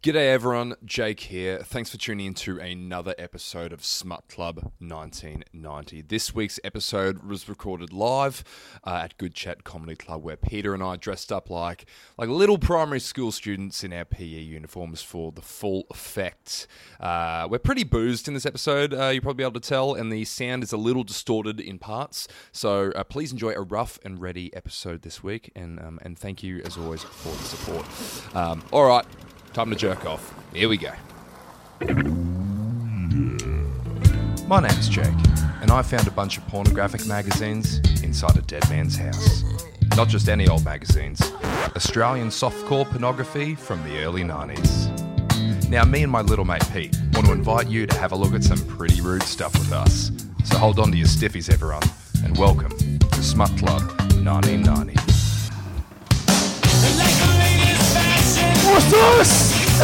G'day everyone, Jake here. Thanks for tuning in to another episode of Smut Club 1990. This week's episode was recorded live uh, at Good Chat Comedy Club, where Peter and I dressed up like like little primary school students in our PE uniforms for the full effect. Uh, we're pretty boozed in this episode, uh, you'll probably be able to tell, and the sound is a little distorted in parts. So uh, please enjoy a rough and ready episode this week, and um, and thank you as always for the support. Um, all right. Time to jerk off. Here we go. My name's Jake, and I found a bunch of pornographic magazines inside a dead man's house. Not just any old magazines, Australian softcore pornography from the early 90s. Now, me and my little mate Pete want to invite you to have a look at some pretty rude stuff with us. So hold on to your stiffies, everyone, and welcome to Smut Club 1990. What's this?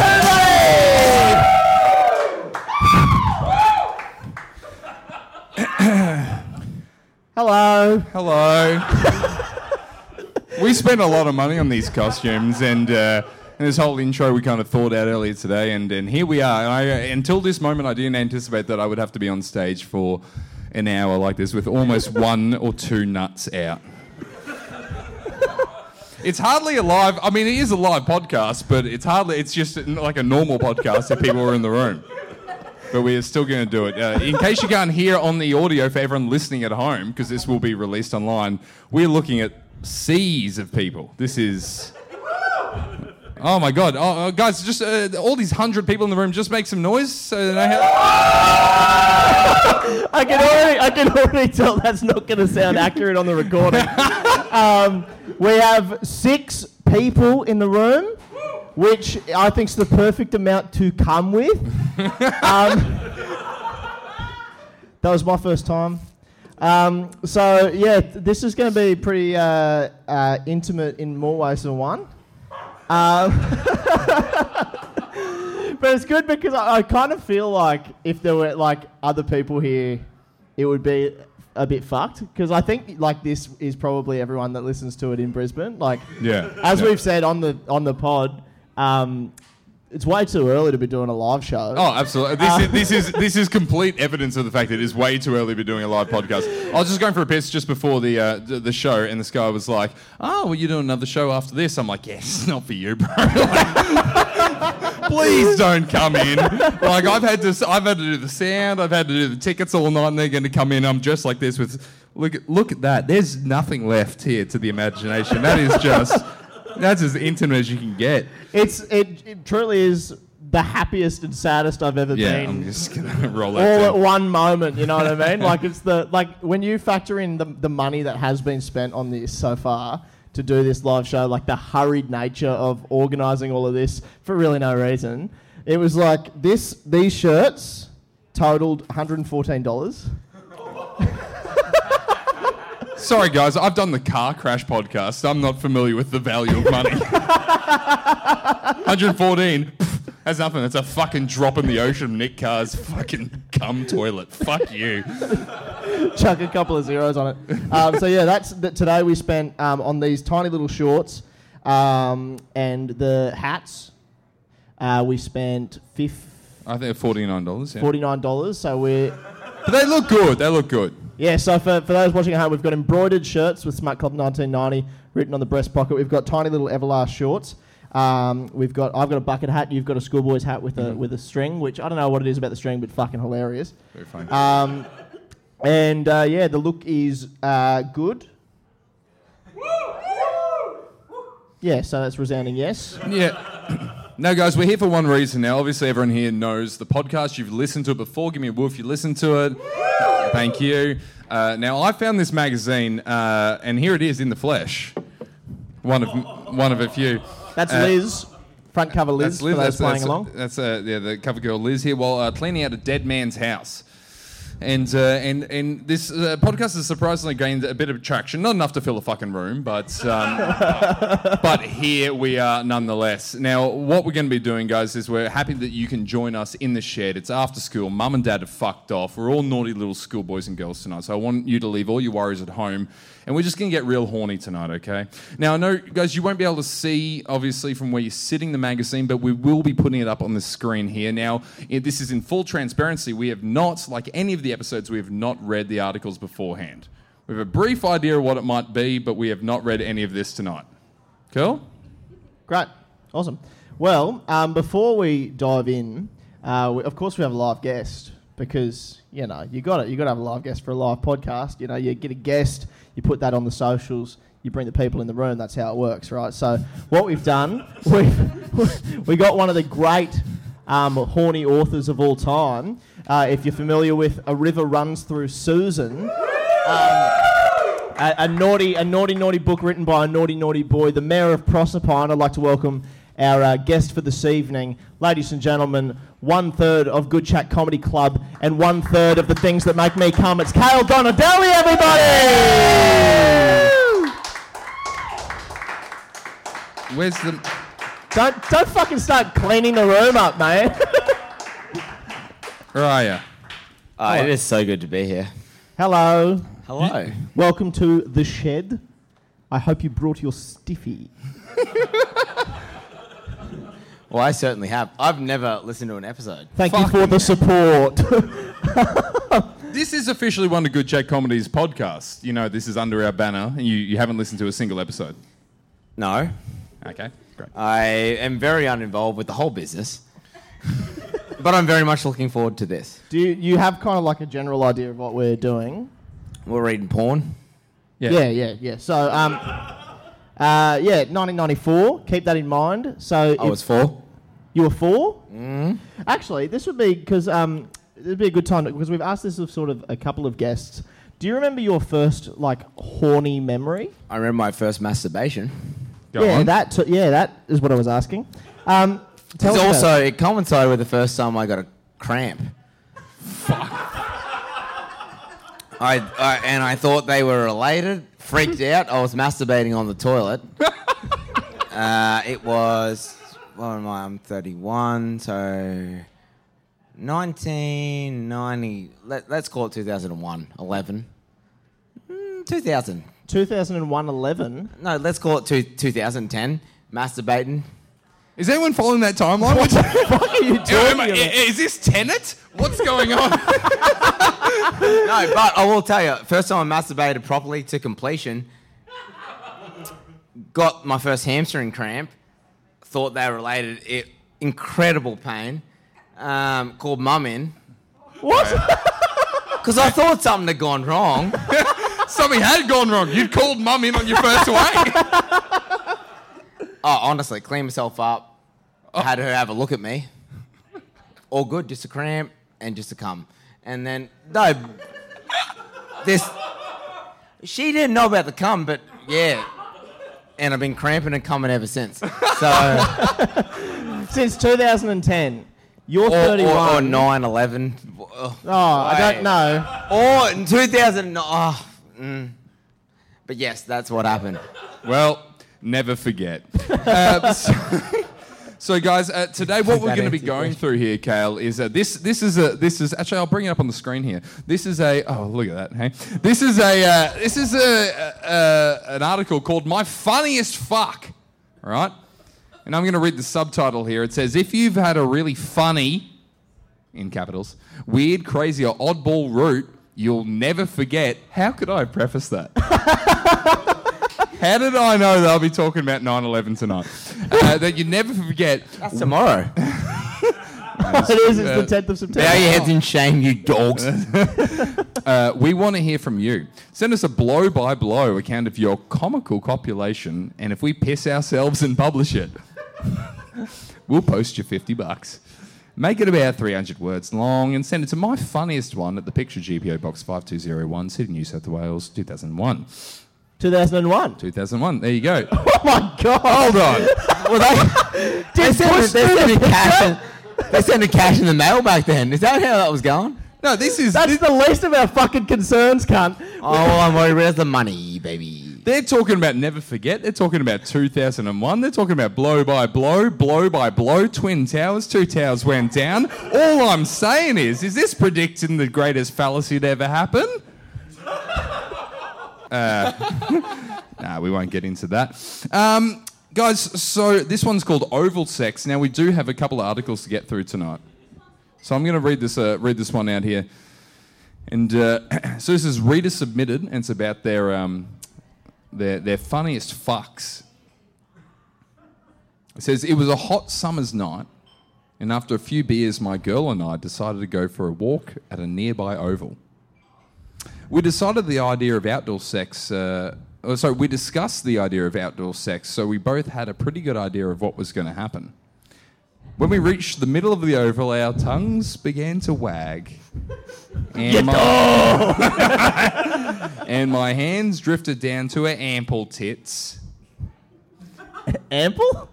Hello. Hello. we spent a lot of money on these costumes, and, uh, and this whole intro we kind of thought out earlier today, and, and here we are. And I, until this moment, I didn't anticipate that I would have to be on stage for an hour like this with almost one or two nuts out. It's hardly a live. I mean, it is a live podcast, but it's hardly. It's just like a normal podcast if people were in the room. But we are still going to do it. Uh, in case you can't hear on the audio for everyone listening at home, because this will be released online, we're looking at seas of people. This is. Oh my god, oh, uh, guys! Just uh, all these hundred people in the room. Just make some noise. So they know how- I can already, I can already tell that's not going to sound accurate on the recording. um, we have six people in the room, which I think is the perfect amount to come with. Um, that was my first time. Um, so yeah, th- this is going to be pretty uh, uh, intimate in more ways than one. Um, but it's good because I, I kind of feel like if there were like other people here, it would be a bit fucked because I think like this is probably everyone that listens to it in Brisbane. Like, Yeah, as yeah. we've said on the on the pod, um, it's way too early to be doing a live show. Oh, absolutely. This, is, this is this is complete evidence of the fact that it is way too early to be doing a live podcast. I was just going for a piss just before the uh, the, show, and this guy was like, "Oh, well, you're doing another show after this." I'm like, "Yes, not for you, bro." Please don't come in. Like I've had to, I've had to do the sound, I've had to do the tickets all night, and they're going to come in. I'm dressed like this with, look, at- look at that. There's nothing left here to the imagination. That is just, that's as intimate as you can get. It's it, it truly is the happiest and saddest I've ever Yeah, been. I'm just gonna roll out. all at one moment. You know what I mean? like it's the like when you factor in the the money that has been spent on this so far to do this live show, like the hurried nature of organising all of this for really no reason. It was like this. These shirts totaled one hundred and fourteen dollars. Sorry, guys, I've done the car crash podcast. I'm not familiar with the value of money. 114. That's nothing. That's a fucking drop in the ocean Nick Carr's fucking cum toilet. Fuck you. chuck a couple of zeros on it. Um, so yeah, that's that today we spent um, on these tiny little shorts um, and the hats. Uh, we spent fif- I think $49. Yeah. forty nine dollars. So we're But they look good. They look good. yeah. So for, for those watching at home, we've got embroidered shirts with Smut Club 1990 written on the breast pocket. We've got tiny little Everlast shorts. Um, we've got I've got a bucket hat. You've got a schoolboy's hat with a with a string, which I don't know what it is about the string, but fucking hilarious. Very funny. Um, and uh, yeah, the look is uh, good. Yeah, so that's resounding yes. Yeah. No, guys, we're here for one reason now. Obviously, everyone here knows the podcast. You've listened to it before. Give me a woof. You listened to it. Thank you. Uh, now, I found this magazine, uh, and here it is in the flesh. One of one of a few. That's Uh, Liz, front cover Liz, That's Liz. for those That's, playing that's, along. That's uh, yeah, the cover girl Liz here while uh, cleaning out a dead man's house. And, uh, and and this uh, podcast has surprisingly gained a bit of traction. Not enough to fill a fucking room, but um, but here we are nonetheless. Now, what we're going to be doing, guys, is we're happy that you can join us in the shed. It's after school. Mum and dad have fucked off. We're all naughty little schoolboys and girls tonight. So I want you to leave all your worries at home. And we're just going to get real horny tonight, okay? Now, I know, guys, you won't be able to see, obviously, from where you're sitting the magazine, but we will be putting it up on the screen here. Now, this is in full transparency. We have not, like any of the episodes, we have not read the articles beforehand. We have a brief idea of what it might be, but we have not read any of this tonight. Cool? Great, awesome. Well, um, before we dive in, uh, we, of course we have a live guest because you know you got it. You got to have a live guest for a live podcast. You know, you get a guest, you put that on the socials, you bring the people in the room. That's how it works, right? So what we've done, we've we got one of the great um, horny authors of all time. Uh, if you're familiar with "A River Runs Through Susan." a, a naughty, a naughty, naughty book written by a naughty, naughty boy, the Mayor of Proserpine. I'd like to welcome our uh, guest for this evening, ladies and gentlemen. One third of Good Chat Comedy Club and one third of the things that make me come. It's Kale Donadelli, everybody! Where's the. Don't, don't fucking start cleaning the room up, man. Where are you? Oh, it is so good to be here. Hello, Hello. welcome to the shed. I hope you brought your stiffy. Well, I certainly have. I've never listened to an episode. Thank you for the support. This is officially one of Good Chat Comedy's podcasts. You know, this is under our banner, and you, you haven't listened to a single episode. No, Okay, great. I am very uninvolved with the whole business. but I'm very much looking forward to this. Do you, you have kind of like a general idea of what we're doing? We're reading porn. Yeah, yeah, yeah. So, um, uh, yeah, 1994. Keep that in mind. So, I if was four. You were 4 mm. Actually, this would be because um, it'd be a good time because we've asked this of sort of a couple of guests. Do you remember your first like horny memory? I remember my first masturbation. Go yeah, on. that. T- yeah, that is what I was asking. Um, tell It's us about also it coincided with the first time I got a cramp. I, I and I thought they were related. Freaked out. I was masturbating on the toilet. uh, it was what am I? I'm 31, so 1990. Let, let's call it 2001, 11, mm, 2000. 2001 11. No, let's call it two, 2010. Masturbating. Is anyone following that timeline? What the What are you talking about? Is this Tenet? What's going on? No, but I will tell you, first time I masturbated properly to completion, got my first hamstring cramp, thought they were related, it, incredible pain, um, called mum in. What? Because I thought something had gone wrong. Something had gone wrong. You'd called mum in on your first way. Oh, honestly, cleaned myself up, had her have a look at me. All good, just a cramp and just a cum. And then, no, this, she didn't know about the cum, but yeah. And I've been cramping and coming ever since. So, Since 2010. You're or, 31. or, or 9 11. Oh, I don't know. Or in 2000. Oh, mm. But yes, that's what happened. well, never forget. Uh, so, so, guys, uh, today what we're going to be going through here, Kale, is uh, this. This is a. This is actually. I'll bring it up on the screen here. This is a. Oh, look at that. Hey, this is a. Uh, this is a, a, a an article called "My Funniest Fuck." All right. And I'm going to read the subtitle here. It says, If you've had a really funny, in capitals, weird, crazy, or oddball route, you'll never forget. How could I preface that? How did I know that I'll be talking about 9 11 tonight? Uh, that you never forget. That's tomorrow. it is. It's the 10th of September. Bow your heads in shame, you dogs. Uh, we want to hear from you. Send us a blow by blow account of your comical copulation, and if we piss ourselves and publish it, we'll post you 50 bucks. Make it about 300 words long and send it to my funniest one at the Picture GPO Box 5201, Sydney, New South Wales, 2001. 2001. 2001. There you go. Oh my god! Hold on. Well, they, they, sent, they, sent the cash in, they sent the cash in the mail back then. Is that how that was going? No, this is. That's this- the least of our fucking concerns, cunt. Oh, I'm worried about the money, baby. They're talking about Never Forget. They're talking about 2001. They're talking about Blow by Blow, Blow by Blow, Twin Towers. Two towers went down. All I'm saying is, is this predicting the greatest fallacy to ever happen? Uh, nah, we won't get into that. Um, guys, so this one's called Oval Sex. Now, we do have a couple of articles to get through tonight. So I'm going to read this, uh, read this one out here. And uh, so this is reader submitted, and it's about their, um, their, their funniest fucks. It says, It was a hot summer's night, and after a few beers, my girl and I decided to go for a walk at a nearby oval. We decided the idea of outdoor sex. Uh, oh, sorry, we discussed the idea of outdoor sex, so we both had a pretty good idea of what was going to happen. When we reached the middle of the oval, our tongues began to wag. And, my, and my hands drifted down to her ample tits. Ample?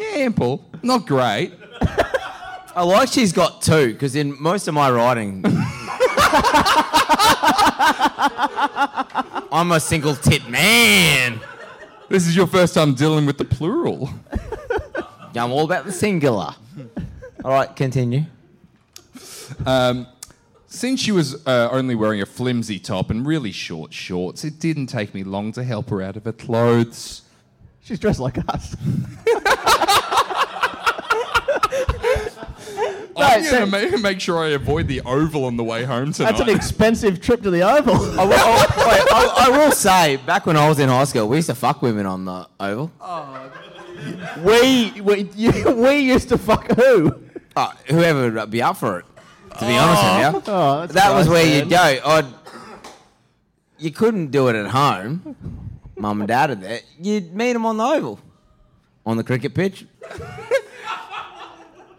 Yeah, ample. Not great. I like she's got two, because in most of my writing, I'm a single tit man. This is your first time dealing with the plural. I'm all about the singular. All right, continue. Um, since she was uh, only wearing a flimsy top and really short shorts, it didn't take me long to help her out of her clothes. She's dressed like us. I'm Right, going to so- make, make sure I avoid the oval on the way home tonight. That's an expensive trip to the Oval. I will, I, wait, I, I will say, back when I was in high school, we used to fuck women on the oval. we, we, you, we used to fuck who? Uh, whoever would be up for it, to be honest with you. Oh, that's that was where man. you'd go. I'd, you couldn't do it at home. Mum and dad are there. You'd meet them on the oval, on the cricket pitch.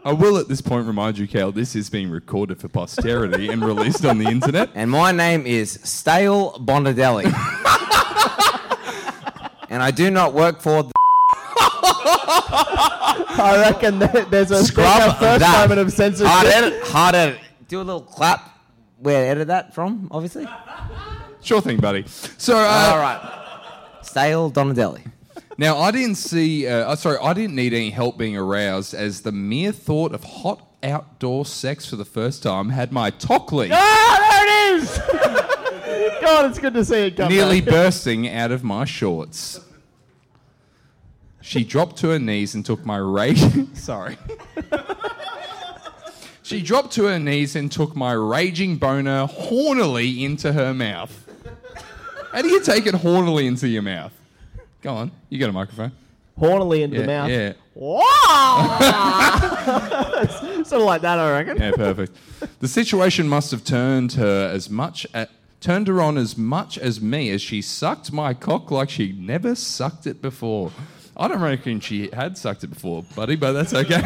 I will at this point remind you, Cal, this is being recorded for posterity and released on the internet. And my name is Stale Bondadelli. and I do not work for the I reckon that there's a scrub. there's our first that. moment of censorship. Hard edit. Hard edit. Do a little clap. Where edit that from, obviously. Sure thing, buddy. So, uh, All right. Stale Donadelli. Now, I didn't see, uh, uh, sorry, I didn't need any help being aroused as the mere thought of hot outdoor sex for the first time had my Tockley Ah, there it is! God, it's good to see it come nearly back. bursting out of my shorts. She dropped to her knees and took my raging. Sorry. she dropped to her knees and took my raging boner hornily into her mouth. How do you take it hornily into your mouth? Go on, you got a microphone. Hornily into the mouth. yeah. Wow! sort of like that, I reckon. Yeah, perfect. The situation must have turned her as much a turned her on as much as me as she sucked my cock like she never sucked it before. I don't reckon she had sucked it before, buddy, but that's okay.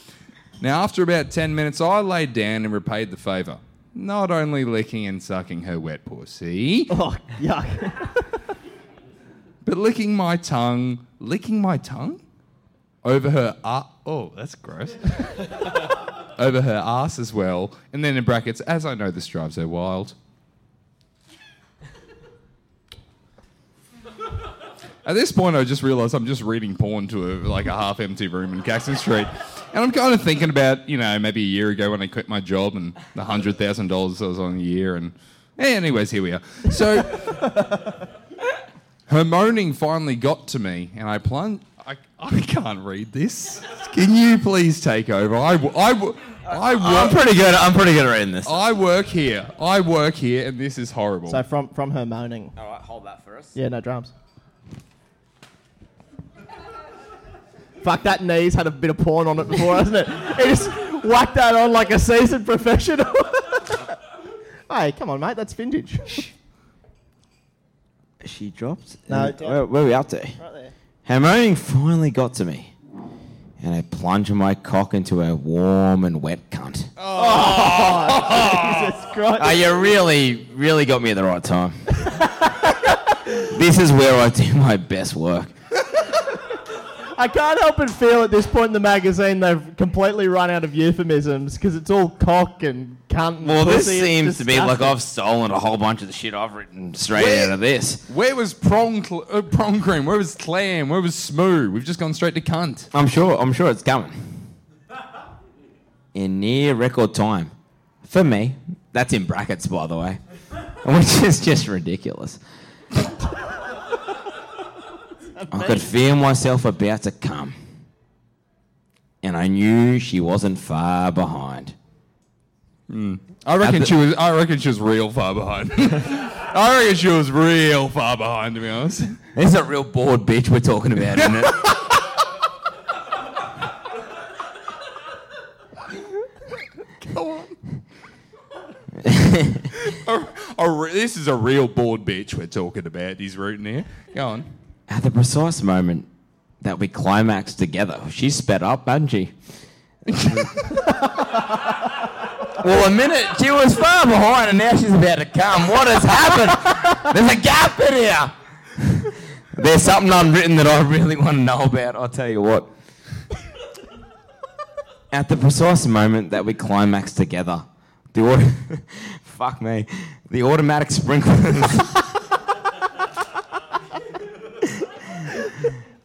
now, after about 10 minutes, I laid down and repaid the favour. Not only licking and sucking her wet pussy, Oh, yuck. but licking my tongue, licking my tongue over her uh, oh, that's gross. over her ass as well, and then in brackets, as I know this drives her wild. At this point, I just realised I'm just reading porn to a, like a half-empty room in Caxton Street, and I'm kind of thinking about you know maybe a year ago when I quit my job and the hundred thousand dollars I was on a year, and anyways, here we are. So her moaning finally got to me, and I plunged. I, I can't read this. Can you please take over? i'm work, pretty good. I'm pretty good at reading this. I work here. I work here, and this is horrible. So from, from her moaning. All right, hold that for us. Yeah, no drums. Fuck, that knees had a bit of porn on it before, hasn't it? He just whacked that on like a seasoned professional. hey, come on, mate, that's vintage. She dropped. No, And- uh, where, where are we up to? Right there. Her moaning finally got to me, and I plunged my cock into her warm and wet cunt. Oh, Jesus Christ. Oh, you really, really got me at the right time. this is where I do my best work. I can't help but feel at this point in the magazine they've completely run out of euphemisms because it's all cock and cunt. Well, this pussy. It's seems to be like. I've stolen a whole bunch of the shit I've written straight out of this. Where was prong cl- uh, prong cream? Where was clam? Where was smooth? We've just gone straight to cunt. I'm sure. I'm sure it's coming in near record time. For me, that's in brackets, by the way, which is just ridiculous. I could feel myself about to come, and I knew she wasn't far behind. Mm. I reckon she was. I reckon she was real far behind. I reckon she was real far behind. To be honest. This is a real bored bitch we're talking about, isn't it? A- a this is a real bored bitch we're talking about. He's rooting here. Go on. At the precise moment that we climaxed together, she sped up, hadn't she? Well, a minute she was far behind, and now she's about to come. What has happened? There's a gap in here. There's something unwritten that I really want to know about. I'll tell you what. At the precise moment that we climax together, the auto- fuck me, the automatic sprinklers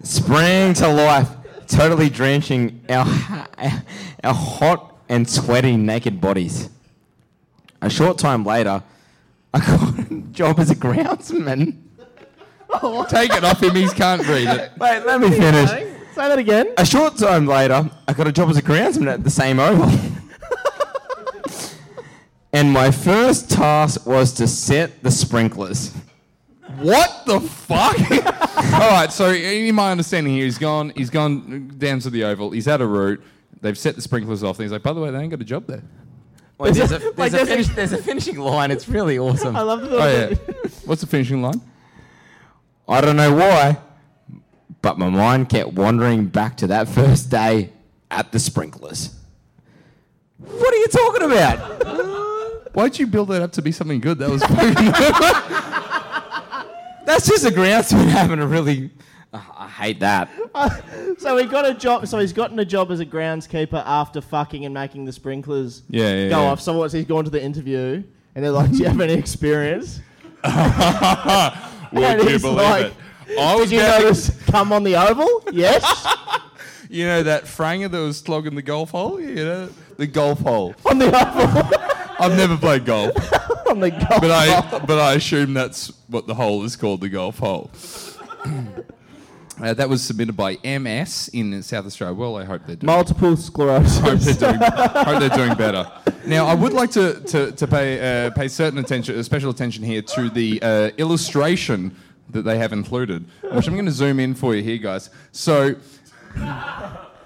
sprang to life, totally drenching our, our hot and sweaty naked bodies. A short time later, I got a job as a groundsman. Take it off him. He can't read it. Wait, let me finish. Say that again. A short time later, I got a job as a groundsman at the same oval. and my first task was to set the sprinklers. What the fuck? All right. So, in my understanding here, he's gone. He's gone down to the oval. He's had a route. They've set the sprinklers off. And he's like, by the way, they ain't got a job there. Wait, there's, a, Like, a there's a- finish, there's a finishing line. It's really awesome. I love the Oh yeah. What's the finishing line? I don't know why, but my mind kept wandering back to that first day at the sprinklers. What are you talking about? Why'd you build that up to be something good? That was That's just a groundsman having a really. I hate that. So he got a job. So he's gotten a job as a groundskeeper after fucking and making the sprinklers Yeah, yeah, go yeah. off. So what's he's gone to the interview and they're like, "Do you have any experience?" Would you he's believe like, it? I was Did you about to- notice come on the oval? Yes, you know that franger that was slogging the golf hole. You know the golf hole. on the oval, I've never played golf, on the golf. but I but I assume that's what the hole is called, the golf hole. Uh, that was submitted by MS in South Australia. Well, I hope they're doing Multiple sclerosis. hope they're doing, hope they're doing better. Now, I would like to, to, to pay, uh, pay certain attention, uh, special attention here to the uh, illustration that they have included, which I'm going to zoom in for you here, guys. So,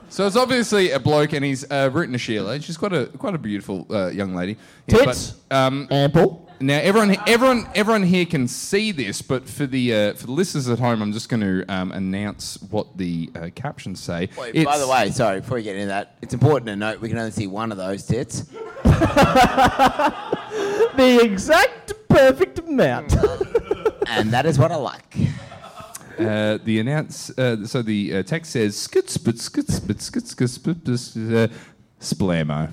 so it's obviously a bloke, and he's uh, written a Sheila. She's quite a quite a beautiful uh, young lady. Yeah, Tits. but, um, Ample. Now, everyone, everyone, everyone here can see this, but for the uh, for the listeners at home, I'm just going to um, announce what the uh, captions say. by It's- the way, sorry, before you get into that, it's important to note we can only see one of those tits. The exact perfect amount. And that is what I like. Uh, the announce uh, so the uh, text says skit spit skit spit skit skit spit spit, uh, splamo.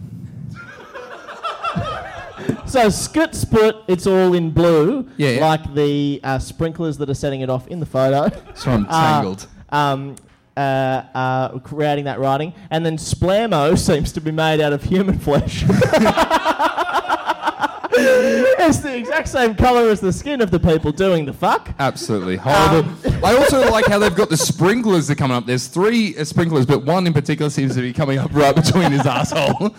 So scoot split, it's all in blue, Yeah, yeah. like the uh, sprinklers that are setting it off in the photo. So I'm Uh, tangled. um, uh, uh, creating that writing, and then splamo seems to be made out of human flesh. it's the exact same color as the skin of the people doing the fuck. Absolutely horrible. I also like how they've got the sprinklers that are coming up. There's three uh, sprinklers, but one in particular seems to be coming up right between his asshole.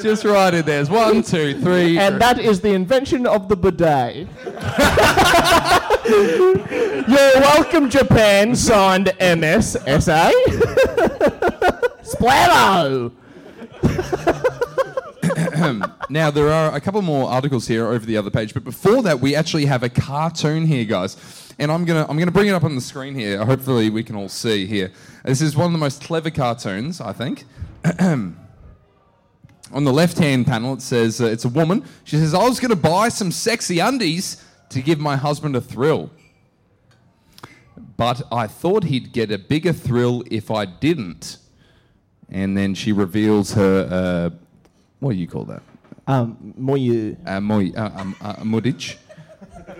Just right in there. There's one, two, three. And that is the invention of the bidet. You're welcome, Japan. Signed, MS SA. Now there are a couple more articles here over the other page, but before that, we actually have a cartoon here, guys. And I'm gonna I'm gonna bring it up on the screen here. Hopefully, we can all see here. This is one of the most clever cartoons, I think. on the left-hand panel, it says uh, it's a woman. She says, "I was gonna buy some sexy undies to give my husband a thrill." but I thought he'd get a bigger thrill if I didn't. And then she reveals her, uh, what do you call that? Um, more you. Uh, moi, uh, um, uh, mudich.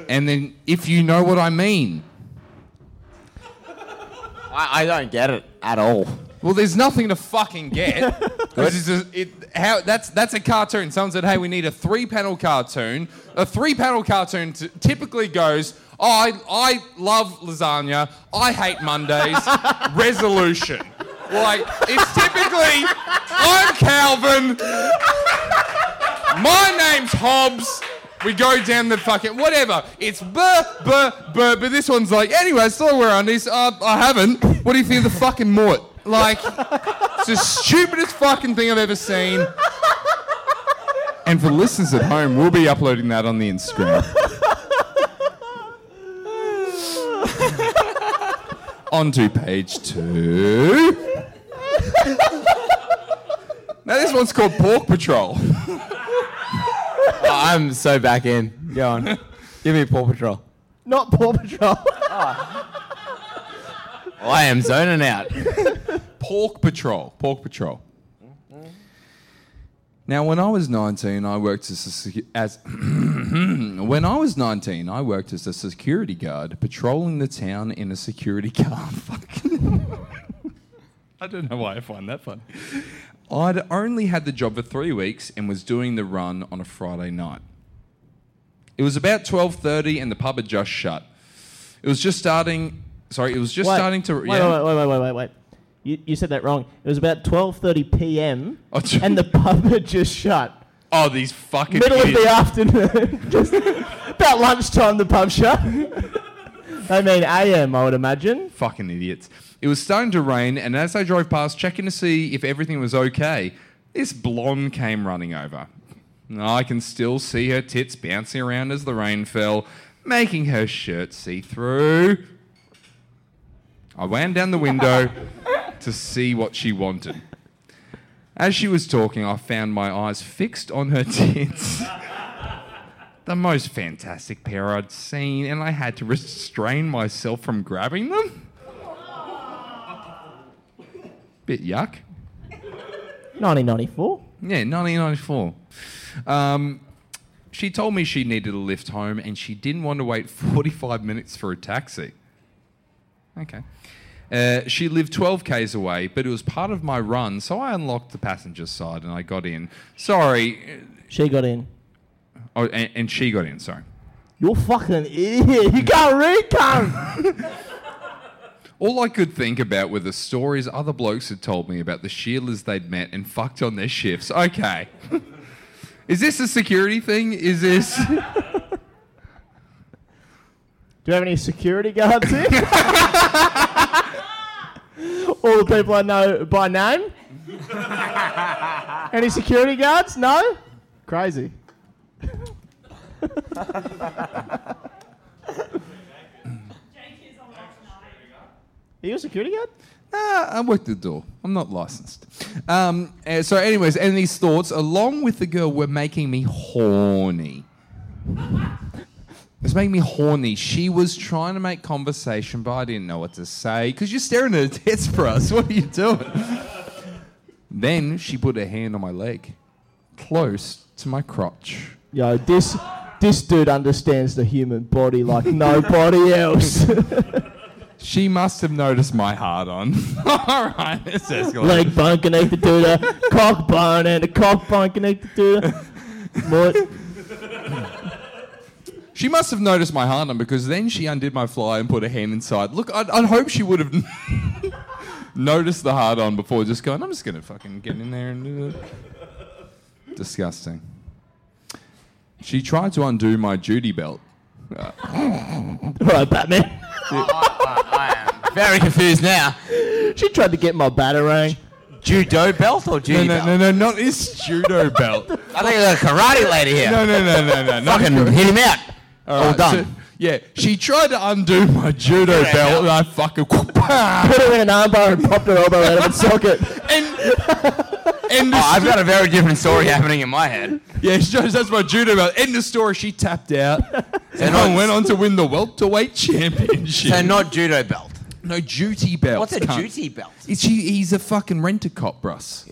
And then, if you know what I mean. I, I don't get it at all. Well, there's nothing to fucking get. This is a- it, how, that's, that's a cartoon. Someone said, hey, we need a three panel cartoon. A three panel cartoon t- typically goes, oh, I, I love lasagna. I hate Mondays. Resolution. Like, it's typically, I'm Calvin. My name's Hobbes. We go down the fucking whatever. It's buh buh buh, but this one's like anyway. I still wear undies. Uh, I haven't. What do you think of the fucking mort? Like, it's the stupidest fucking thing I've ever seen. And for listeners at home, we'll be uploading that on the Instagram. On to page two. now this one's called Pork Patrol. Oh, I'm so back in. Go on. Give me Paw Patrol. Not Paw Patrol. Oh. I am zoning out. Pork Patrol. Pork Patrol. Now, when I was 19, I worked as a secu- as Mm-hmm. when I was 19, I worked as a security guard patrolling the town in a security car. Fucking I don't know why I find that funny. I'd only had the job for three weeks and was doing the run on a Friday night. It was about 12:30 and the pub had just shut. It was just starting. Sorry, it was just Wait, starting to. Wait, wait, wait, wait, wait, wait, wait. You, you said that wrong. It was about 12:30 p.m. Oh, and the pub had just shut. Oh, these fucking Middle of idiots. the afternoon. just about lunchtime, the pub shut. I mean AM, I would imagine. Fucking idiots. It was starting to rain, and as I drove past, checking to see if everything was okay, this blonde came running over. I can still see her tits bouncing around as the rain fell, making her shirt see through. I ran down the window to see what she wanted. As she was talking, I found my eyes fixed on her tits. the most fantastic pair I'd seen, and I had to restrain myself from grabbing them. Bit yuck. 1994. Yeah, 1994. Um, she told me she needed a lift home and she didn't want to wait 45 minutes for a taxi. Okay. Uh, she lived 12 k's away, but it was part of my run, so I unlocked the passenger side and I got in. Sorry. She got in. Oh, and, and she got in, sorry. You're fucking idiot. You can't read, cunt. All I could think about were the stories other blokes had told me about the Sheilas they'd met and fucked on their shifts. Okay. Is this a security thing? Is this. Do you have any security guards here? All the people I know by name? any security guards? No? Crazy. Are you a security guard? Ah, I work the door. I'm not licensed. Um, uh, so, anyways, and these thoughts, along with the girl, were making me horny. It was making me horny. She was trying to make conversation, but I didn't know what to say. Because you're staring at her tits for us. What are you doing? then she put her hand on my leg, close to my crotch. Yo, this this dude understands the human body like nobody else. She must have noticed my hard on. All right, this escalated. Leg bone connected to the cock bone and the cock bone connected to the. What? She must have noticed my hard on because then she undid my fly and put her hand inside. Look, I'd, I'd hope she would have noticed the hard on before just going, I'm just going to fucking get in there and do it. Disgusting. She tried to undo my duty belt. All right, Batman. I am very confused now. She tried to get my batarang. Judo belt or No, judo no, belt? no, no, not this judo belt. I think there's a karate lady here. No, no, no, no, no. Fucking hit him out. All, oh, right, done. so- yeah, she tried to undo my judo belt and. I fucking. Put her in an armbar and popped her elbow out of its socket. And End Oh, I've got a very different story happening in my head. yeah, she that's my judo belt. End of story. She tapped out and I went on to win the welterweight championship. So not judo belt. no duty belt. What's a duty belt? Is he, he's a fucking rent a cop, Russ.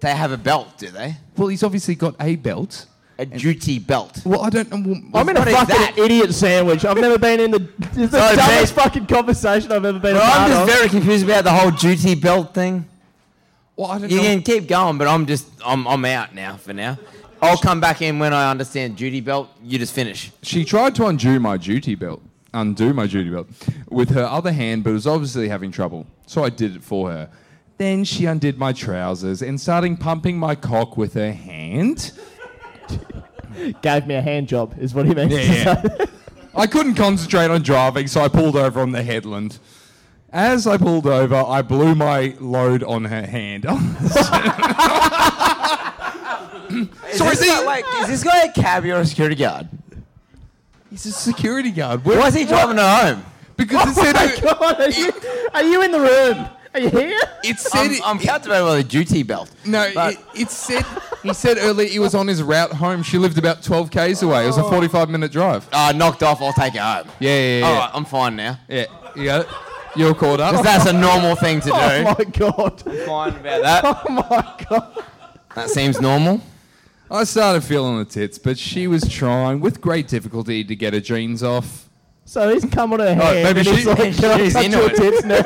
They have a belt, do they? Well, he's obviously got a belt. A duty belt. Well, I don't know. I'm in a What is fucking idiot sandwich. I've never been in the. It's the So, oh, dumbest mate- fucking conversation I've ever been a Well, I'm just of. very confused about the whole duty belt thing. well, I don't You know. can keep going, but I'm just I'm I'm out now for now. I'll come back in when I understand duty belt. You just finish. She tried to undo my duty belt, undo my duty belt, with her other hand, but was obviously having trouble. So I did it for her. Then she undid my trousers and started pumping my cock with her hand. Gave me a hand job, is what he meant. to Yeah. say. I couldn't concentrate on driving, so I pulled over on the headland. As I pulled over, I blew my load on her hand. Sorry, is this, guy, wait, is this guy a cabbie or a security guard? He's a security guard. Where- Why is he driving her home? Because it oh said, my god, are you, are you in the room? Are you here? it said I'm, it- I'm captivated by the duty belt. No, But- it, it said he said earlier he was on his route home. She lived about 12 k's away. It was a 45 minute drive. Uh, knocked off. I'll take it home. Yeah, yeah, yeah. All right, I'm fine now. Yeah, you got it. You're caught up. 'Cause that's a normal thing to do. Oh my god. fine about that. Oh my god. That seems normal. I started feeling the tits, but she was trying with great difficulty to get her jeans off. So he's come on her hand maybe and he's she- like, can I she's touch into your it." tits now?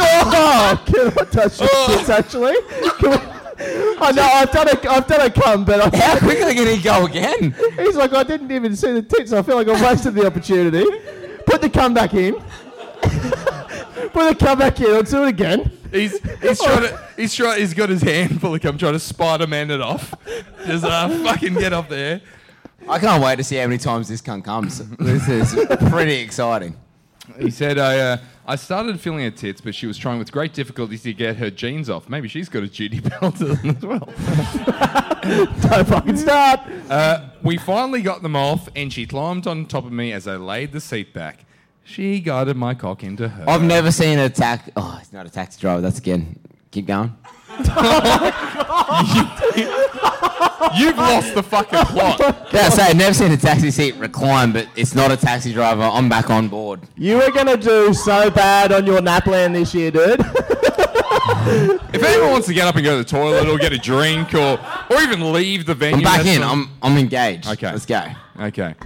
oh, can I touch your Oh. tits actually? Can we- I know, I've done a, I've done a cum, but I, How quickly can he go again? he's like, I didn't even see the tits. I feel like I wasted the opportunity. Put the cum back in. Put the cum back in. Let's do it again. He's he's trying to he's trying he's got his hand full of cum trying to Spider Man it off. Just uh, fucking get up there. I can't wait to see how many times this cunt comes. This is pretty exciting. He said I uh, I started feeling her tits, but she was trying with great difficulty to get her jeans off. Maybe she's got a duty belt as well. Don't fucking start. Uh, we finally got them off, and she climbed on top of me as I laid the seat back. She guided my cock into her. I've never seen a tax. Oh, it's not a taxi driver. That's again. Keep going. You've lost the fucking plot. Yeah, I say I've never seen a taxi seat recline, but it's not a taxi driver. I'm back on board. You were gonna do so bad on your NAPLAN this year, dude. If anyone wants to get up and go to the toilet or get a drink or or even leave the venue, I'm back that's in. fine. I'm I'm engaged. Okay. let's go. Okay.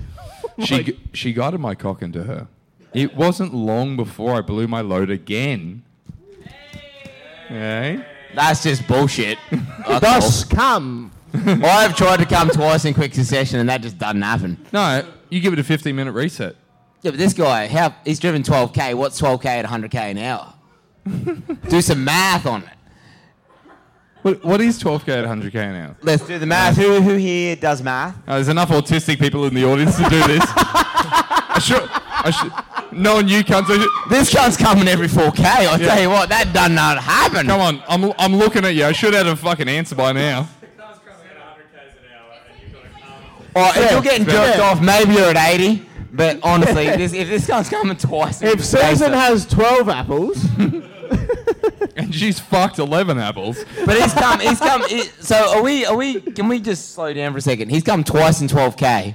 She gu- she guided my cock into her. It wasn't long before I blew my load again. Okay. That's just bullshit. That's Thus come. all. I've tried to come twice in quick succession, and that just doesn't happen. No, you give it a 15 minute reset. Yeah, but this guy, how he's driven 12k. What's 12k at 100k an hour? do some math on it. What, what is 12k at 100k an hour? Let's do the math. Who who here does math? Uh, there's enough autistic people in the audience to do this. I should, I should, knowing you cunts, This cunt's coming every 4k. I'll Yeah. tell you what, that does not happen. come on, I'm, I'm looking at you. I should have a fucking answer by now. Or if you're getting jerked Yeah. off, maybe you're at 80. But honestly, this, if this cunt's coming twice, If Susan has 12 apples, And she's fucked 11 apples. but he's come, he's come. He, so are we? Are we? Can we just slow down for a second? He's come twice in 12k.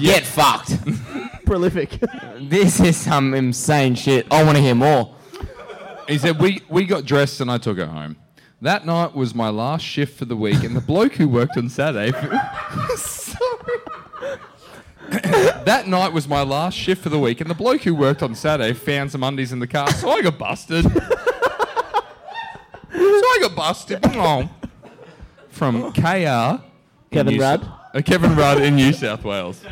Get fucked. prolific. This is some insane shit. I want to hear more. He said, we, we got dressed and I took her home. That night was my last shift for the week, and the bloke who worked on Saturday. Sorry. that night was my last shift for the week, and the bloke who worked on Saturday found some undies in the car, so I got busted. so I got busted. Oh. From KR. in Kevin New Rudd? Sou- uh, Kevin Rudd in New South Wales.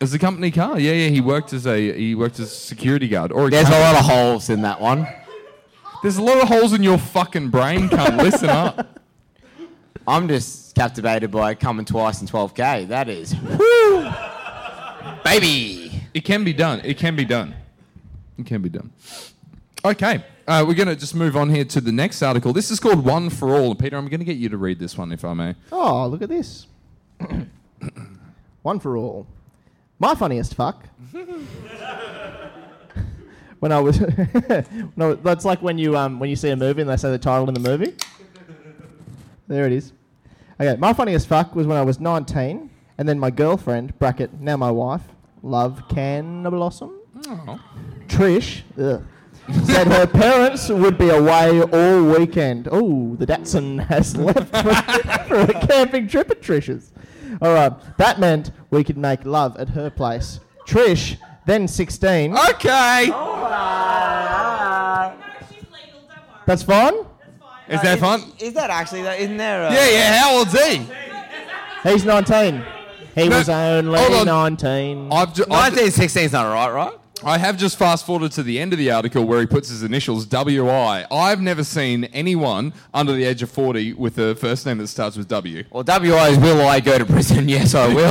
As a company car, yeah, yeah. He worked as a he worked as a security guard. Or a There's a company- lot of holes in that one. there's a lot of holes in your fucking brain, cunt. Listen up. I'm just captivated by coming twice in 12k. That is, whoo, baby. It can be done. It can be done. It can be done. Okay. Uh, we're going to just move on here to the next article. This is called One for All. Peter, I'm going to get you to read this one, if I may. Oh, look at this. One for all. My funniest fuck. when I was, no, that's like when you um when you see a movie and they say the title in the movie. There it is. Okay, my funniest fuck was when I was 19, and then my girlfriend bracket now my wife, love can blossom. Trish ugh, said her parents would be away all weekend. Oh, the Datsun has left for, for a camping trip at Trish's. All right, that meant we could make love at her place. Trish, then 16. Okay. That's fine. Is that fun? Is that actually that? Isn't there? A, Yeah, yeah. How old's he? He's 19. He No, was only hold on. 19. I've, ju- I've 19, 16 is not right, right? I have just fast forwarded to the end of the article where he puts his initials WI. I've never seen anyone under the age of 40 with a first name that starts with W. Well, WI is will I go to prison? Yes, I will.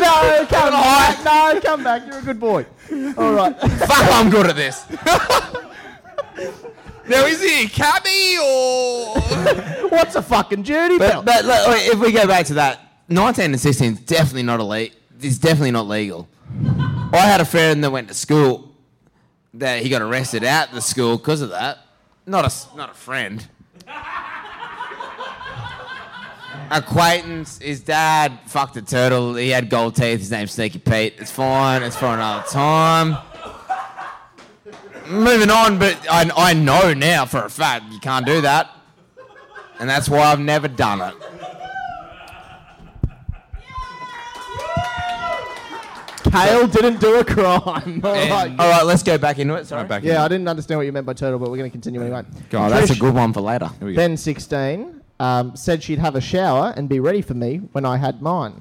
no, come back. No, come back. You're a good boy. All right. Fuck, I'm good at this. Now, is he a cabbie or. What's a fucking duty But, belt? but look, if we go back to that, 19 and 16 is definitely not elite. It's definitely not legal. I had a friend that went to school that he got arrested at the school because of that. Not a, not a friend. Acquaintance, his dad fucked a turtle. He had gold teeth. His name's Sneaky Pete. It's fine. It's for another time. Moving on, but I, I know now for a fact you can't do that. And that's why I've never done it. Kale didn't do a crime. All right. All right, let's go back into it. Sorry. Right, back in. Yeah, I didn't understand what you meant by turtle, but we're going to continue anyway. Go Oh, that's a good one for later. Here we go. Then 16 um, said she'd have a shower and be ready for me when I had mine.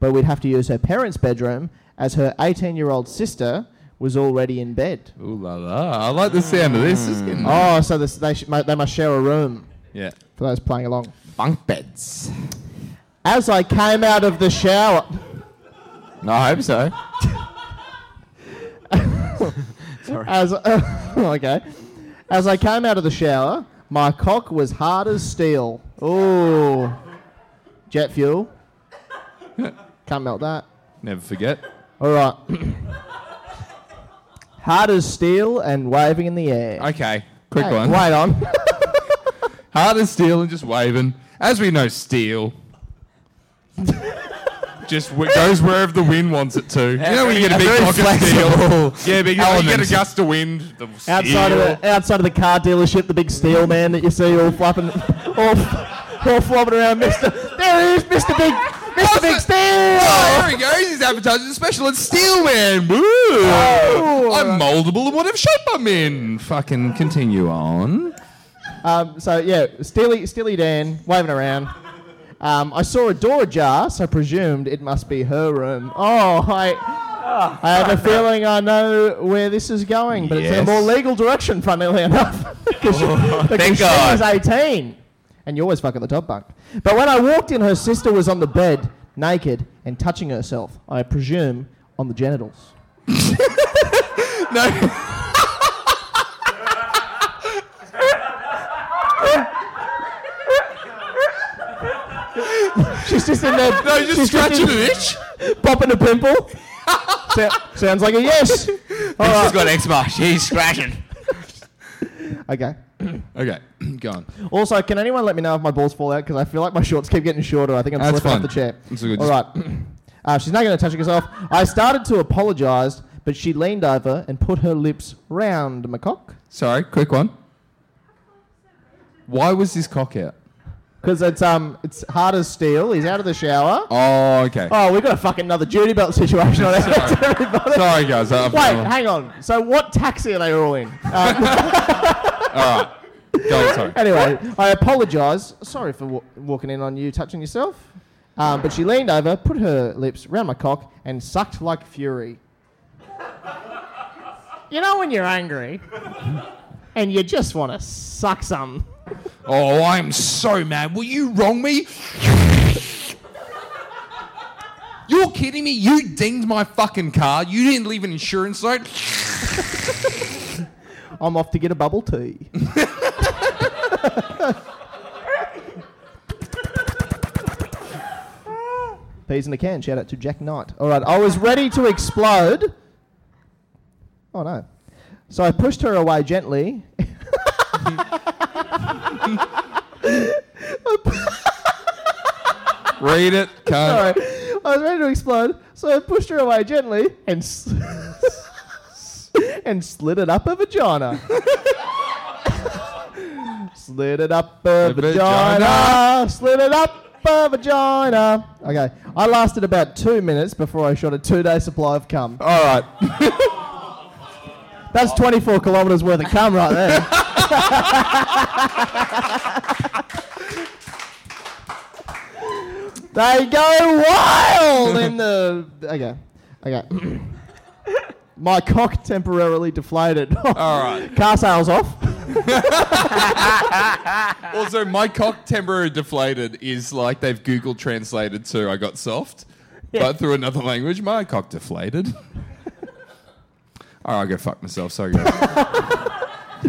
But we'd have to use her parents' bedroom as her 18 year old sister was already in bed. Ooh la la. I like the sound of this. It's getting- Oh, so this, they, sh- they must share a room Yeah. for those playing along. Bunk beds. As I came out of the shower, No, I hope so. as okay, as I came out of the shower, my cock was hard as steel. Oh, jet fuel. Can't melt that. Never forget. All right. hard as steel and waving in the air. Okay. Quick Hey, one. Wait on. Hard as steel and just waving. As we know, steel. Just w- goes wherever the wind wants it to. You know when you get a A big very block flexible steel. Yeah, big. You, know, you get a gust of wind. The outside of the outside of the car dealership, the big steel man that you see all flapping, all, all flopping around, Mister. There he is, Mister Big, Mister Big Steel. Oh, there he goes. He's advertising the special at Steelman. Woo! Oh. I'm moldable in whatever shape I'm in. Fucking continue on. Um, so yeah, Steely, Steely Dan waving around. Um, I saw a door ajar, so I presumed it must be her room. Oh, I, I have a feeling I know where this is going, but it's in a Yes. more legal direction, funnily enough. Because she, because thank she God. was 18, and you're always fucking the top bunk. But when I walked in, her sister was on the bed, naked and touching herself. I presume on the genitals. No. She's just in there. No, just scratching in- an itch. popping a pimple. So- sounds like a yes. All She's right. got eczema. She's scratching. Okay. Okay, go on. Also, can anyone let me know if my balls fall out? Because I feel like my shorts keep getting shorter. I think I'm That's slipping fine. off the chair. That's good. All right. Uh, she's not going to touch herself. I started to apologise, but she leaned over and put her lips round my cock. Sorry, quick one. Why was his cock out? Because it's um it's hard as steel. He's out of the shower. Oh, okay. Oh, we've got a fucking another duty belt situation on our hands, everybody. Sorry, guys. Uh, Wait, hang on. So what taxi are they all in? Um, All right. Go on, sorry. Anyway, I apologise. Sorry for wa- walking in on you touching yourself. Um, but she leaned over, put her lips round my cock, and sucked like fury. You know when you're angry and you just want to suck some. Oh, I'm so mad. Will you wrong me? You're kidding me? You dinged my fucking car. You didn't leave an insurance note. I'm off to get a bubble tea. Peas in a can. Shout out to Jack Knight. All right, I was ready to explode. Oh no. So I pushed her away gently. Read it, cunt. Sorry. I was ready to explode, so I pushed her away gently and s- and slid it up her vagina. slid it up her The vagina. vagina. Slid it up her vagina. Okay, I lasted about two minutes before I shot a two-day supply of cum. All right. That's 24 kilometres worth of cum right there. they go wild in the. Okay. Okay. My cock temporarily deflated. All right. Car sales off. Also, my cock temporarily deflated is like they've Google translated to I got soft, but through another language, my cock deflated. All right, I'll go fuck myself. Sorry, guys.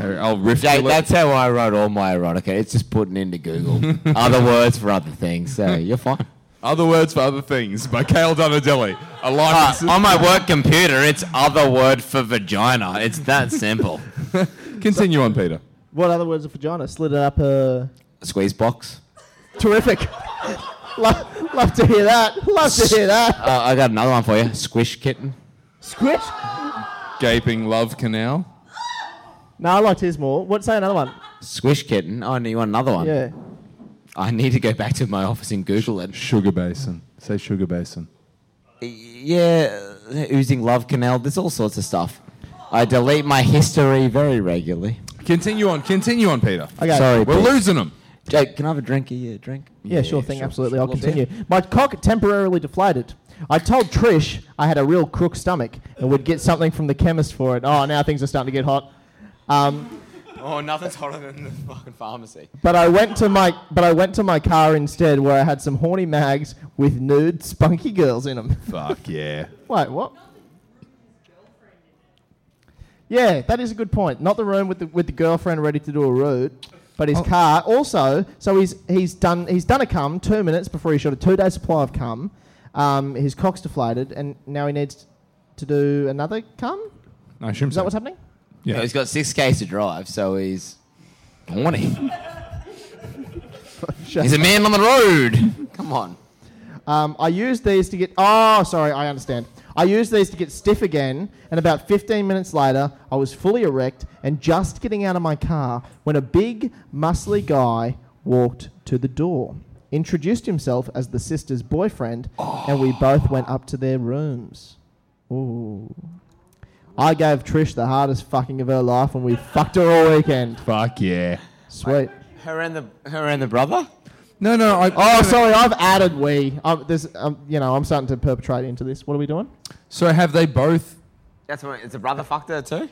Here, I'll riff Jake, to it. that's how I wrote all my erotica. It's just putting into Google other words for other things. So you're fine. Other words for other things by Kale Donatelli. A life Uh, on my work computer, it's other word for vagina. It's that simple. Continue on, Peter. What other words of vagina? Slid it up a. Squeeze box. Terrific. love, love to hear that. Love to hear that. Uh, I got another one for you. Squish kitten. Squish. Gaping love canal. No, I liked his more. What? Say another one. Squish kitten. Oh, and you want another one? Yeah. I need to go back to my office and Google it. Sugar basin. Say sugar basin. Yeah, oozing love canal. There's all sorts of stuff. I delete my history very regularly. Continue on. Continue on, Peter. Okay. Sorry, We're Pete. losing them. Jake, can I have a drink? Of your drink? Yeah, sure thing, sure, absolutely. sure. I'll Well, continue. My cock temporarily deflated. I told Trish I had a real crook stomach and would get something from the chemist for it. Oh, now things are starting to get hot. Um, Oh, nothing's hotter than the fucking pharmacy. but I went to my but I went to my car instead, where I had some horny mags with nude spunky girls in them. Fuck yeah. Wait, what? Yeah, that is a good point. Not the room with the with the girlfriend ready to do a route, but his car. Also, so he's he's done he's done a cum two minutes before he shot a two day supply of cum. Um, his cock's deflated, and now he needs to do another cum. I assume Is so. that what's happening? Yeah. he's got six Ks to drive, so he's horny. he's a man on the road. Come on. Um, I used these to get. Oh, sorry, I understand. I used these to get stiff again, and about 15 minutes later, I was fully erect and just getting out of my car when a big, muscly guy walked to the door, introduced himself as the sister's boyfriend, and we both went up to their rooms. Ooh. I gave Trish the hardest fucking of her life, and we fucked her all weekend. Fuck yeah. Sweet. Her and the her and the brother. No, no. I, Oh, sorry, I've added we. Um, there's, um, you know, I'm starting to perpetrate into this. What are we doing? So have they both? That's what. Is the brother fucked her too?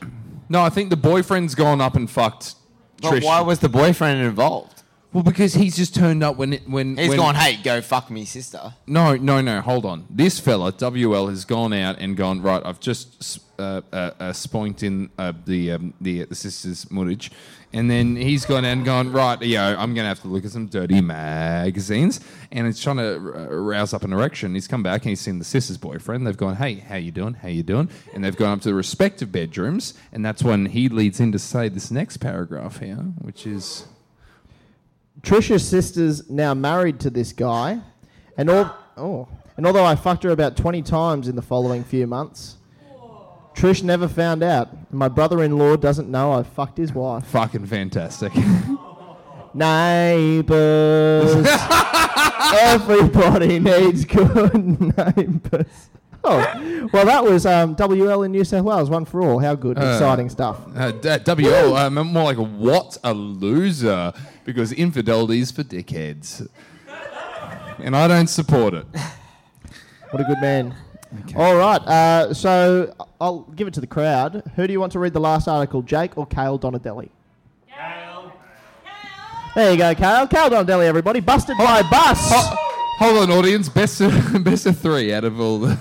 No, I think the boyfriend's gone up and fucked But Trish. why was the boyfriend involved? Well, because he's just turned up when it, when He's when, gone. Hey, go fuck me, sister. No, no, no. Hold on. This fella WL has gone out and gone right. I've just uh, uh, uh, spoinked in uh, the um, the the sister's mutage, and then he's gone out and gone right. Know, I'm going to have to look at some dirty magazines, and he's trying to uh, rouse up an erection. He's come back and he's seen the sister's boyfriend. They've gone, hey, how you doing? How you doing? And they've gone up to the respective bedrooms, and that's when he leads in to say this next paragraph here, which is. Trisha's sister's now married to this guy, and all oh, and although I fucked her about twenty times in the following few months, Trish never found out. And my brother-in-law doesn't know I fucked his wife. Fucking fantastic. Neighbours, everybody needs good neighbours. Oh, well, that was um, WL in New South Wales, one for all. How good, exciting stuff. Uh, d- WL, um, more like what a loser, because infidelity is for dickheads. And I don't support it. What a good man. All right, uh, so I'll give it to the crowd. Who do you want to read the last article, Jake or Kale Donatelli? Kale. There you go, Kale. Kale Donatelli, everybody. Busted by a bus. Ho- hold on, audience. Best of, best of three out of all the.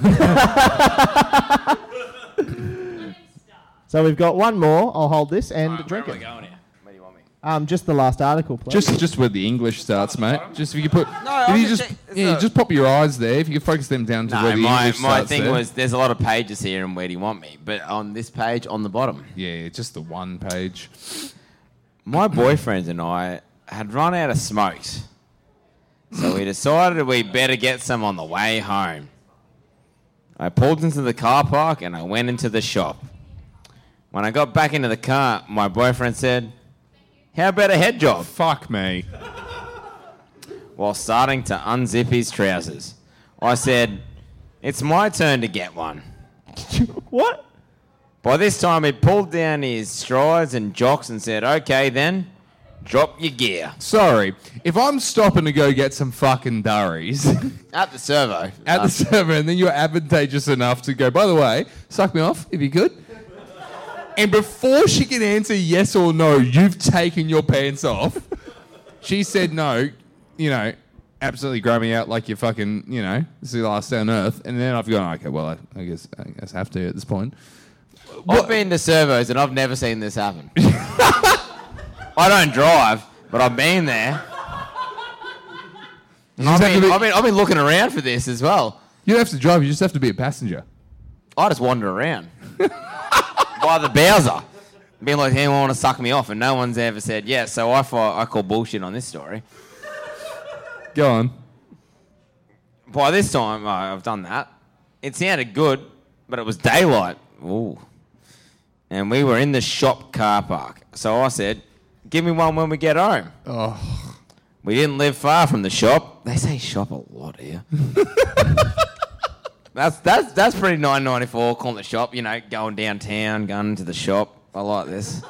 So we've got one more. I'll hold this and drink it. going here? Where do you want me? Um, just the last article, please. Just just where the English starts, mate. Just if you put, No, if you just just yeah, so- just pop your eyes there. If you could focus them down to where No, the my, English my starts thing there. was there's a lot of pages here, and where do you want me? But on this page, on the bottom, yeah, just the one page. my boyfriend and I had run out of smokes, so we decided we better get some on the way home. I pulled into the car park and I went into the shop. When I got back into the car, my boyfriend said, "How about a head job?" Fuck me. while starting to unzip his trousers. I said, It's my turn to get one. what? By this time, he'd pulled down his strides and jocks and said, Okay, then, drop your gear. Sorry, if I'm stopping to go get some fucking durries At the servo. at the server, and then you're advantageous enough to go. By the way, suck me off if you could. And before she can answer yes or no, you've taken your pants off. She said no, you know, absolutely grow me out like you're fucking, you know, this is the last day on earth. And then I've gone, okay, well, I, I guess I guess I have to at this point. I've been to servos and I've never seen this happen. I don't drive, but I've been there. And I've, just have to been, be- I've, been, I've been looking around for this as well. You don't have to drive, you just have to be a passenger. I just wander around by the Bowser, being like, "Anyone want to suck me off?" And no one's ever said yes. So I thought I call bullshit on this story. Go on. By this time, oh, I've done that. It sounded good, but it was daylight. Ooh, and we were in the shop car park. So I said, "Give me one when we get home." Oh, We didn't live far from the shop. They say shop a lot here. that's that's that's pretty 994 calling the shop. You know, going downtown, going to the shop. I like this.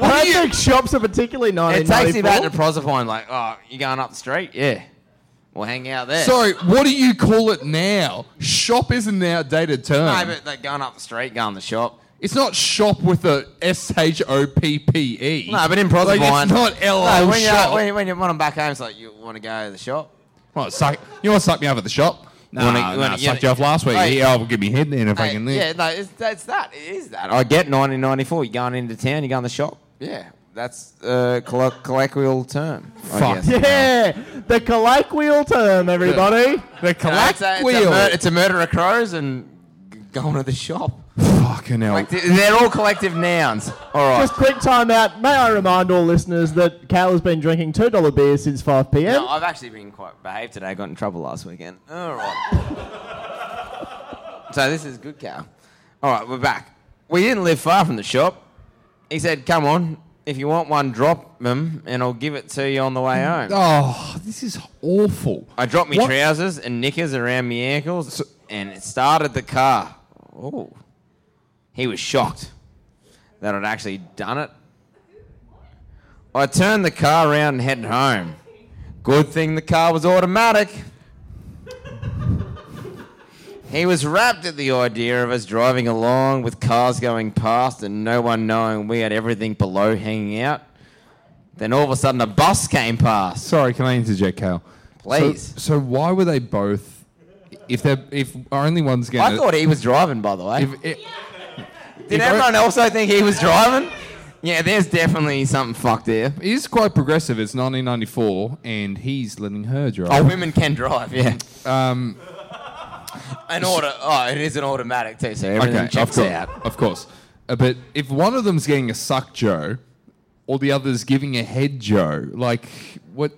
I don't think shops are particularly It 1994. takes you back to Proserpine. Like, oh, you going up the street? Yeah, we'll hang out there. Sorry, what do you call it now? Shop is an outdated term. no, but like going up the street, going to the shop. It's not shop with a S H O P P E. No, but in like Proserpine, it's not L No, when you're, shop. when, you- when, you, when I'm back home, it's like you want to go to the shop. What, suck, you want to suck me off at the shop? No, You nah, nah, you sucked wanna- you off last week. Hey. yeah, oh, give me head then if I Hey, can yeah, no, it's, it's that. It is that. I get 1994. You're going into town. You go in the shop. Yeah, that's a coll- colloquial term. I Fuck. guess. Yeah, the colloquial term, everybody. The No, it's, a, it's, a mur- it's a murder of crows and g- going to the shop. Fucking hell. Like, th- they're all collective nouns. All right. Just quick time out. May I remind all listeners that Cal has been drinking $2 beers since 5 p.m. No, I've actually been quite behaved today. I got in trouble last weekend. All right. so this is good, Cal. All right, we're back. We didn't live far from the shop. He said, "Come on, if you want one, drop them, and I'll give it to you on the way home." oh, this is awful. I dropped my What- trousers and knickers around my ankles, and it started the car. Oh, he was shocked that I'd actually done it. I turned the car around and headed home. Good thing the car was automatic. He was rapt at the idea of us driving along with cars going past and no one knowing we had everything below hanging out. Then all of a sudden a bus came past. Sorry, can I interject, Cal? Please. So, so why were they both? If they are if only one's getting, I thought he was driving, by the way. If, it, Did everyone also think he was driving? Yeah, there's definitely something fucked there. Is quite progressive. It's 1994, and he's letting her drive. Oh, women can drive, yeah. Um, An auto. Oh, it is an automatic too, so everything okay, checks of course, out. Of course. Uh, but if one of them's getting a suck Joe, or the other's giving a head Joe, like what?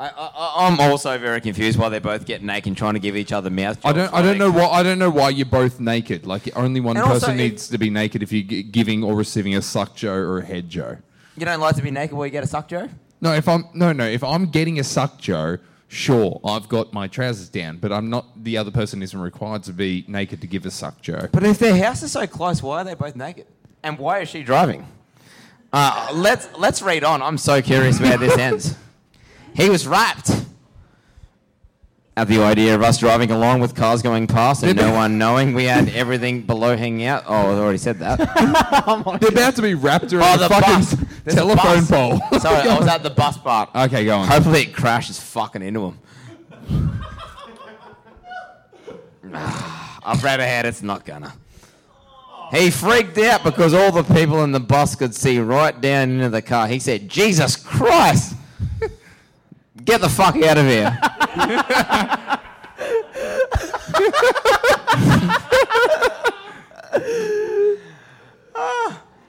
I, I, I'm also very confused why they both get naked and trying to give each other mouth. I don't. I don't know why. I don't know why you're both naked. Like only one And also person it- needs to be naked if you're g- giving or receiving a suck Joe or a head Joe. You don't like to be naked while you get a suck, Joe? No, if I'm no no, if I'm getting a suck Joe, sure, I've got my trousers down, but I'm not. The other person isn't required to be naked to give a suck Joe. But if their house is so close, why are they both naked? And why is she driving? Uh, let's let's read on. I'm so curious where this ends. He was wrapped at the idea of us driving along with cars going past and Did no they- one knowing we had everything below hanging out. Oh, I already said that. Oh They're about to be wrapped around Oh, a the fucking bus. There's a telephone pole. Sorry, I was at the bus part. okay, go on. Hopefully it crashes fucking into him. I've read ahead, it's not gonna. He freaked out because all the people in the bus could see right down into the car. He said, Jesus Christ! Get the fuck out of here.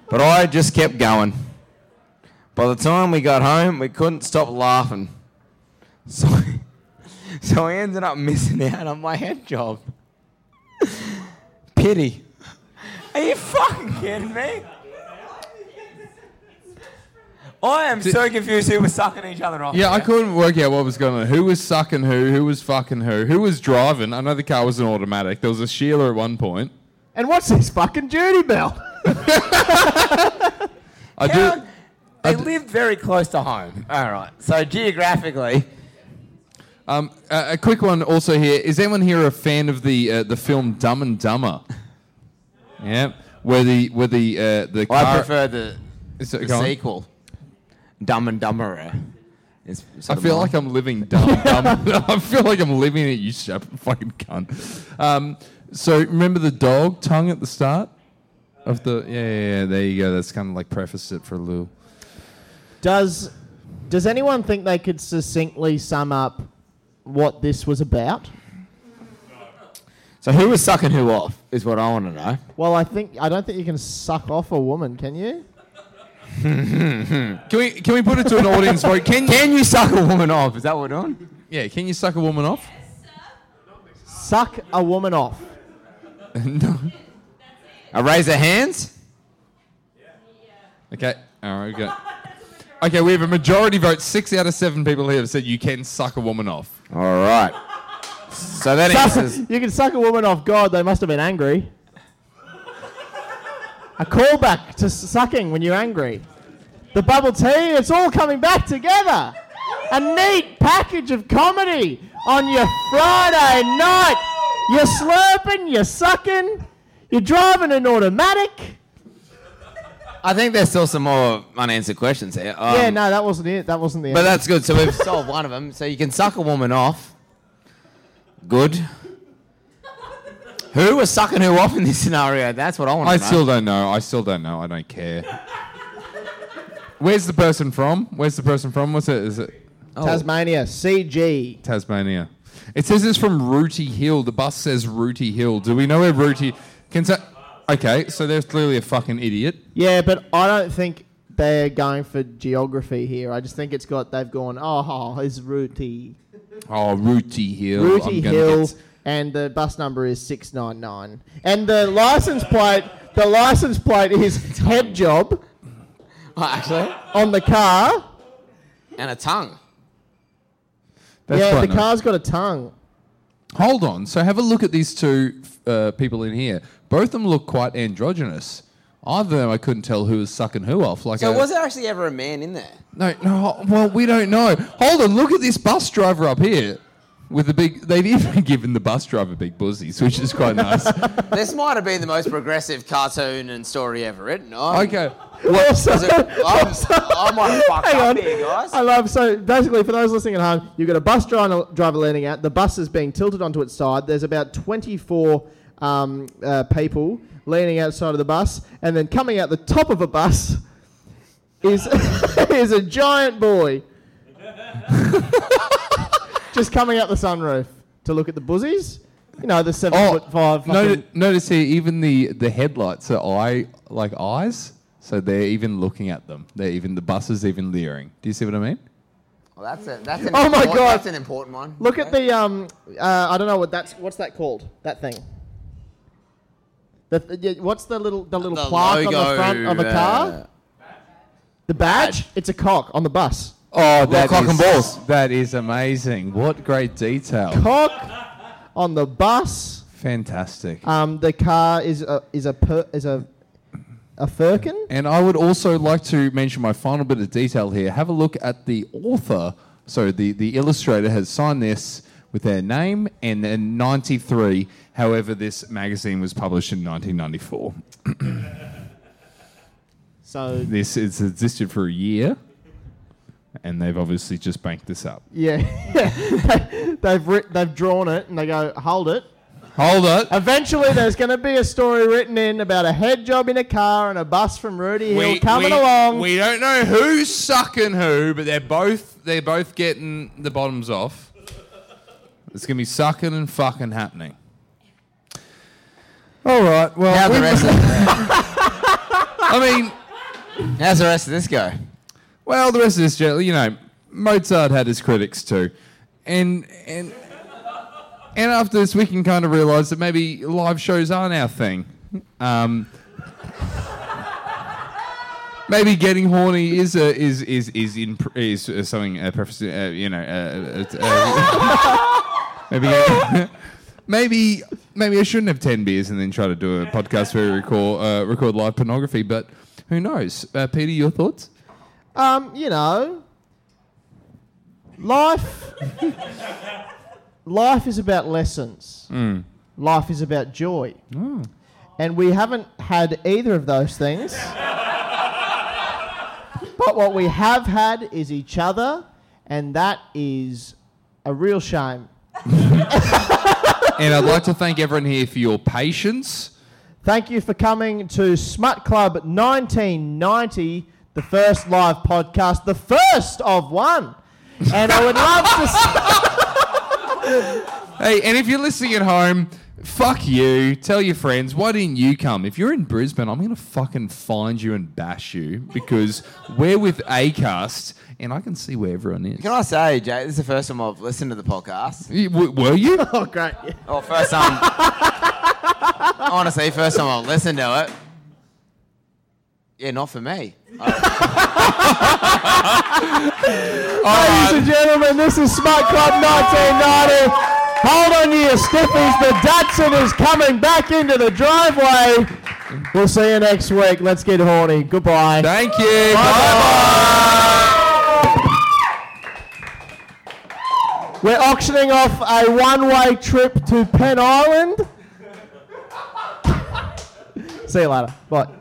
but I just kept going. By the time we got home, we couldn't stop laughing. So, so I ended up missing out on my head job. Pity. Are you fucking kidding me? I am so confused who was sucking each other off. Yeah, I couldn't work out what was going on. Who was sucking who? Who was fucking who? Who was driving? I know the car was an automatic. There was a Sheila at one point. And what's this fucking duty belt? I do. Count, they lived very close to home. All right. So geographically, Um, a, a quick one also here. Is anyone here a fan of the uh, the film Dumb and Dumber? Yeah, where the where the uh, the I car. prefer the, Is it- the go on. Sequel, Dumb and Dumberer. Is I feel like I'm living dumb. dumb. I feel like I'm living it. You shut fucking cunt. Um, so remember the dog tongue at the start of the yeah, yeah, yeah there you go. That's kind of like prefaced it for a little. Does Does anyone think they could succinctly sum up what this was about? So who was sucking who off is what I want to know. Well, I think I don't think you can suck off a woman, can you? Hmm, hmm, hmm. Can we can we put it to an audience vote? Can Can you suck a woman off? Is that what we're doing? yeah? Can you suck a woman off? Suck a woman off. no. A raise of hands? Okay. All right. We go. Okay, we have a majority vote. Six out of seven people here have said you can suck a woman off. All right. So that answers. you can suck a woman off. God, they must have been angry. A callback to sucking when you're angry. The bubble tea, it's all coming back together. A neat package of comedy on your Friday night. You're slurping, you're sucking, you're driving an automatic. I think there's still some more unanswered questions here. Um, yeah, no, that wasn't it. That wasn't the But answer. that's good. So we've solved one of them. So you can suck a woman off. Good. Who was sucking who off in this scenario? That's what I want to know. I know. still don't know. I still don't know. I don't care. Where's the person from? Where's the person from? What's it? Is it oh. Tasmania, CG. Tasmania? It says it's from Rooty Hill. The bus says Rooty Hill. Do we know where Rooty? Can say? Okay, so there's clearly a fucking idiot. Yeah, but I don't think they're going for geography here. I just think it's got they've gone. Oh, oh it's Rooty, Oh, Rooty Hill. Rooty I'm gonna Hill, get- and the bus number is six nine nine, and the license plate. The license plate is head job Oh, actually. on the car. And a tongue. That's yeah, quite the nice. car's got a tongue. Hold on. So have a look at these two uh, people in here. Both of them look quite androgynous. Either of them, I couldn't tell who was sucking who off. Like, So a- was there actually ever a man in there? No, no. Well, we don't know. Hold on. Look at this bus driver up here with the big. They've even given the bus driver big buzzies, which is quite nice. this might have been the most progressive cartoon and story ever written. I, okay. Also, I'm, I might fucked Hang up on. here, guys. I love so basically for those listening at home, you've got a bus driver, driver leaning out. The bus is being tilted onto its side. There's about 24 um, uh, people leaning outside of the bus, and then coming out the top of a bus is is a giant boy, just coming out the sunroof to look at the buzzies. You know the seven Oh, foot five. no, fucking- notice here, even the the headlights are eye like eyes, so they're even looking at them. They're even the bus is even leering. Do you see what I mean? Well, that's a, that's an Oh my important- God. That's an important one. Look at the um. Uh, I don't know what that's. What's that called? That thing. The, th- yeah, what's the little the little The plaque on the front of a car? uh, the badge? It's a cock on the bus. Oh, that cock and is- balls. That is amazing. What great detail. Cock on the bus. Fantastic. Um, the car is a is a per, is a a firkin. And I would also like to mention my final bit of detail here. Have a look at the author. So the, the illustrator has signed this with their name and then 93. However, this magazine was published in 1994. So This has existed for a year. And they've obviously just banked this up. yeah, they, they've writ- they've drawn it and they go hold it. Hold it. Eventually, there's going to be a story written in about a head job in a car and a bus from Rooty Hill coming we, along. We don't know who's sucking who, but they're both they're both getting the bottoms off. It's gonna be sucking and fucking happening. All right. Well, How's the rest of I mean, How's the rest of this go? Well, the rest of this, you know, Mozart had his critics too, and and and after this, we can kind of realise that maybe live shows aren't our thing. Um, maybe getting horny is a, is is is in is uh, something uh, preface, uh, you know. Uh, uh, uh, maybe. Maybe, maybe I shouldn't have ten beers and then try to do a podcast where we record uh, record live pornography. But who knows? Peter, your thoughts? Um, you know, life. life is about lessons. Life is about joy. And we haven't had either of those things. but what we have had is each other, and that is a real shame. And I'd like to thank everyone here for your patience. Thank you for coming to Smut Club 1990, the first live podcast, the first of one. And I would love to. s- Hey, and if you're listening at home, fuck you. Tell your friends. Why didn't you come? If you're in Brisbane, I'm gonna fucking find you and bash you because we're with Acast, and I can see where everyone is. Can I say, Jay, this is the first time I've listened to the podcast. Y- w- Were you? oh, great. Yeah. Or first time. honestly, first time I've listened to it. Yeah, not for me. Ladies and gentlemen, this is Smut Club 1990. Hold on to your stiffies. The Datsun is coming back into the driveway. We'll see you next week. Let's get horny. Goodbye. Thank you. Bye-bye. We're auctioning off a one-way trip to Penn Island. See you later. Bye.